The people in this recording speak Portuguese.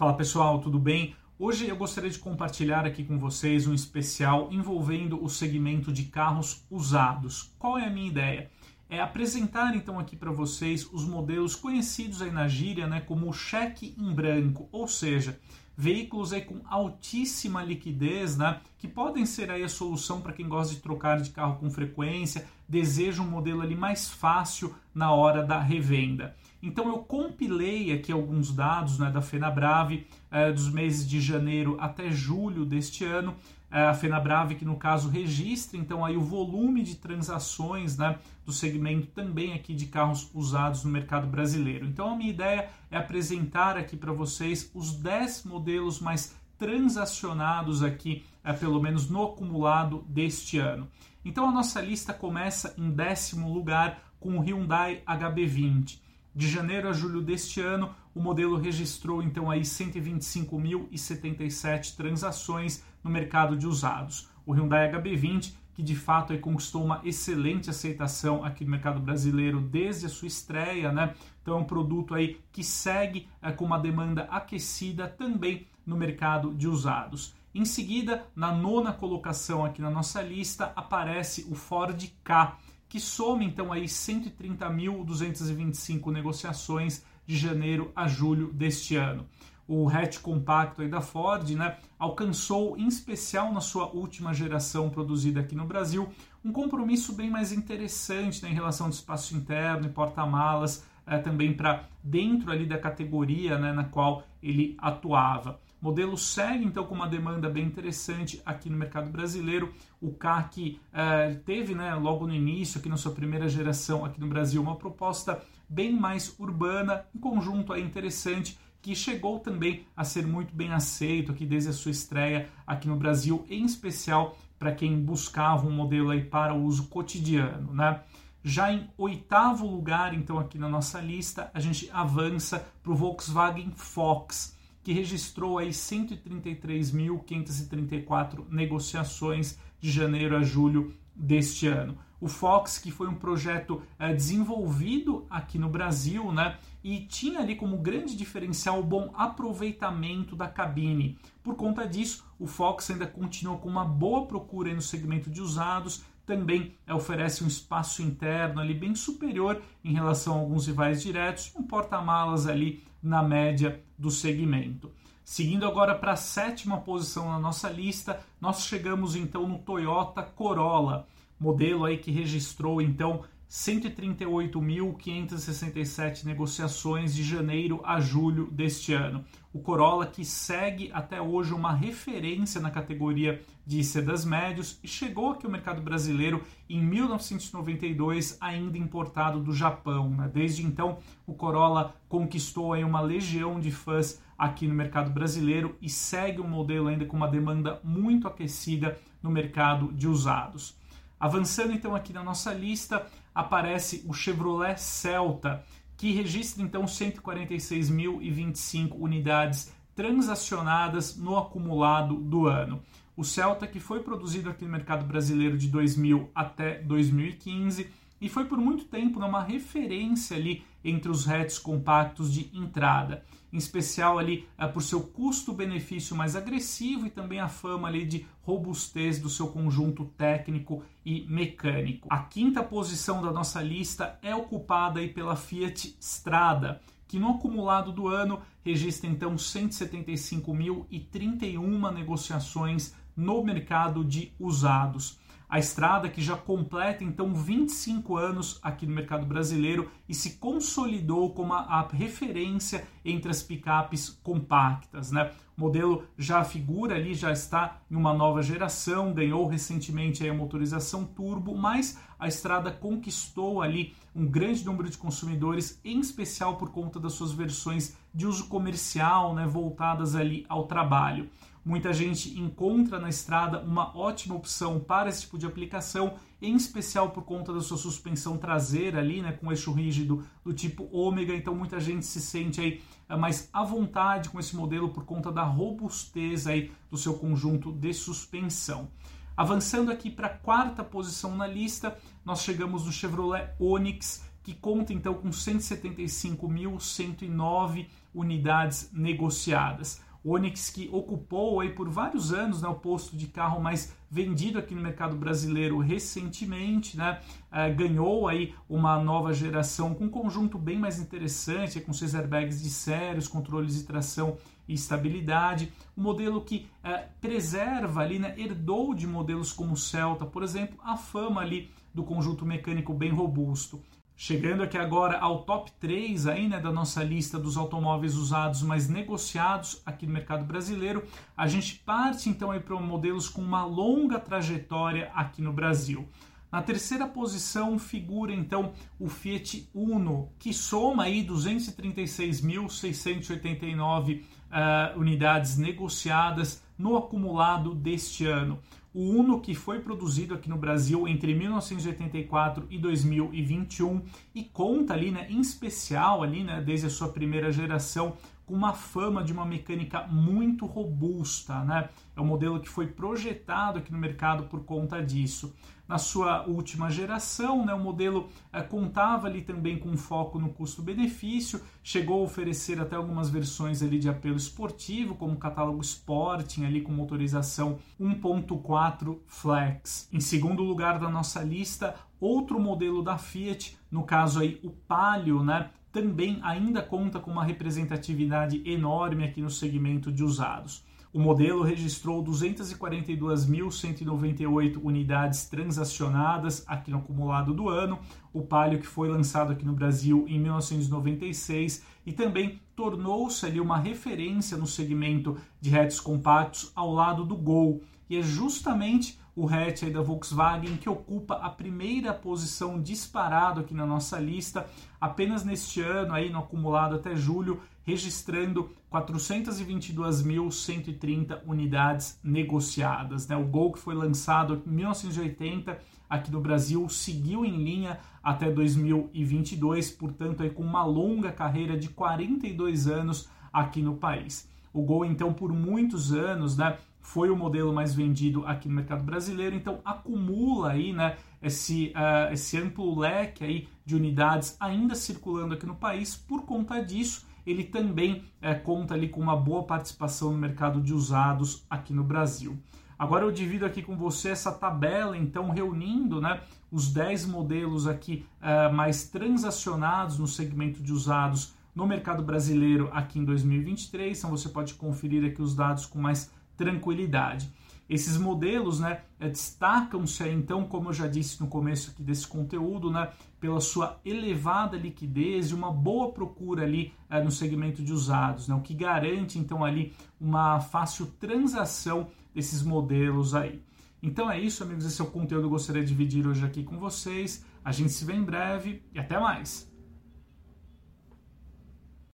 Fala pessoal, tudo bem? Hoje eu gostaria de compartilhar aqui com vocês um especial envolvendo o segmento de carros usados. Qual é a minha ideia? É apresentar então aqui para vocês os modelos conhecidos aí na gíria, né, como o cheque em branco, ou seja, veículos aí com altíssima liquidez, né, que podem ser aí a solução para quem gosta de trocar de carro com frequência, deseja um modelo ali mais fácil na hora da revenda. Então eu compilei aqui alguns dados né, da FenaBrave eh, dos meses de janeiro até julho deste ano. Eh, a FenaBrave que no caso registra então aí o volume de transações né, do segmento também aqui de carros usados no mercado brasileiro. Então a minha ideia é apresentar aqui para vocês os 10 modelos mais transacionados aqui, eh, pelo menos no acumulado deste ano. Então a nossa lista começa em décimo lugar com o Hyundai HB20. De janeiro a julho deste ano, o modelo registrou então aí 125.077 transações no mercado de usados. O Hyundai HB20, que de fato aí conquistou uma excelente aceitação aqui no mercado brasileiro desde a sua estreia, né? Então é um produto aí que segue é, com uma demanda aquecida também no mercado de usados. Em seguida, na nona colocação aqui na nossa lista, aparece o Ford K que soma então aí 130.225 negociações de janeiro a julho deste ano. O hatch compacto aí da Ford né, alcançou, em especial na sua última geração produzida aqui no Brasil, um compromisso bem mais interessante né, em relação ao espaço interno e porta-malas, é, também para dentro ali da categoria né, na qual ele atuava. O modelo segue então com uma demanda bem interessante aqui no mercado brasileiro. O CAC eh, teve né, logo no início, aqui na sua primeira geração aqui no Brasil, uma proposta bem mais urbana, um conjunto aí interessante que chegou também a ser muito bem aceito aqui desde a sua estreia aqui no Brasil, em especial para quem buscava um modelo aí para uso cotidiano, né? Já em oitavo lugar, então aqui na nossa lista, a gente avança para o Volkswagen Fox que registrou aí 133.534 negociações de janeiro a julho deste ano. O Fox, que foi um projeto é, desenvolvido aqui no Brasil, né, e tinha ali como grande diferencial o bom aproveitamento da cabine. Por conta disso, o Fox ainda continua com uma boa procura no segmento de usados, também é, oferece um espaço interno ali bem superior em relação a alguns rivais diretos, um porta-malas ali na média do segmento. Seguindo agora para a sétima posição na nossa lista, nós chegamos então no Toyota Corolla, modelo aí que registrou então 138.567 negociações de janeiro a julho deste ano. O Corolla que segue até hoje uma referência na categoria de sedas médios e chegou aqui ao mercado brasileiro em 1992, ainda importado do Japão. Né? Desde então, o Corolla conquistou aí uma legião de fãs aqui no mercado brasileiro e segue um modelo ainda com uma demanda muito aquecida no mercado de usados. Avançando então aqui na nossa lista, aparece o Chevrolet Celta, que registra então 146.025 unidades transacionadas no acumulado do ano. O Celta, que foi produzido aqui no mercado brasileiro de 2000 até 2015, e foi por muito tempo uma referência ali entre os hatches compactos de entrada, em especial ali uh, por seu custo-benefício mais agressivo e também a fama ali de robustez do seu conjunto técnico e mecânico. A quinta posição da nossa lista é ocupada aí pela Fiat Strada, que no acumulado do ano registra então 175.031 negociações no mercado de usados a estrada que já completa então 25 anos aqui no mercado brasileiro e se consolidou como a, a referência entre as picapes compactas, né? O modelo já figura ali, já está em uma nova geração, ganhou recentemente a motorização turbo, mas a estrada conquistou ali um grande número de consumidores, em especial por conta das suas versões de uso comercial, né, voltadas ali ao trabalho. Muita gente encontra na estrada uma ótima opção para esse tipo de aplicação, em especial por conta da sua suspensão traseira ali, né, com eixo rígido do tipo ômega, então muita gente se sente aí eh, mais à vontade com esse modelo por conta da robustez aí do seu conjunto de suspensão. Avançando aqui para a quarta posição na lista, nós chegamos no Chevrolet Onix, que conta então com 175.109 unidades negociadas. Onix que ocupou aí por vários anos né, o posto de carro mais vendido aqui no mercado brasileiro recentemente, né, uh, ganhou aí uma nova geração com um conjunto bem mais interessante, com seus airbags de sérios, controles de tração e estabilidade, um modelo que uh, preserva ali, né, herdou de modelos como o Celta, por exemplo, a fama ali do conjunto mecânico bem robusto. Chegando aqui agora ao top 3 aí, né, da nossa lista dos automóveis usados mais negociados aqui no mercado brasileiro, a gente parte então aí para modelos com uma longa trajetória aqui no Brasil. Na terceira posição figura então o Fiat Uno, que soma aí 236.689 uh, eh, unidades negociadas no acumulado deste ano o Uno que foi produzido aqui no Brasil entre 1984 e 2021 e conta ali, né, em especial ali, né, desde a sua primeira geração, com uma fama de uma mecânica muito robusta, né? É um modelo que foi projetado aqui no mercado por conta disso. Na sua última geração, né, o modelo é, contava ali também com foco no custo-benefício, chegou a oferecer até algumas versões ali de apelo esportivo, como o catálogo Sporting ali com motorização 1.4 Flex. Em segundo lugar da nossa lista, outro modelo da Fiat, no caso aí o Palio, né, também ainda conta com uma representatividade enorme aqui no segmento de usados. O modelo registrou 242.198 unidades transacionadas aqui no acumulado do ano. O Palio que foi lançado aqui no Brasil em 1996 e também tornou-se ali uma referência no segmento de hatches compactos ao lado do Gol. E é justamente o hatch da Volkswagen que ocupa a primeira posição disparado aqui na nossa lista, apenas neste ano aí no acumulado até julho, registrando 422.130 unidades negociadas. Né? O Gol que foi lançado em 1980 aqui no Brasil seguiu em linha até 2022, portanto aí com uma longa carreira de 42 anos aqui no país. O Gol então por muitos anos, né, foi o modelo mais vendido aqui no mercado brasileiro, então acumula aí, né, esse, uh, esse amplo leque aí de unidades ainda circulando aqui no país. Por conta disso, ele também uh, conta ali com uma boa participação no mercado de usados aqui no Brasil. Agora eu divido aqui com você essa tabela, então reunindo né, os 10 modelos aqui uh, mais transacionados no segmento de usados no mercado brasileiro aqui em 2023. Então você pode conferir aqui os dados com mais tranquilidade. Esses modelos né, eh, destacam-se, então, como eu já disse no começo aqui desse conteúdo, né, pela sua elevada liquidez e uma boa procura ali é, no segmento de usados, né, o que garante, então, ali uma fácil transação desses modelos aí. Então é isso, amigos, esse é o conteúdo que eu gostaria de dividir hoje aqui com vocês. A gente se vê em breve e até mais!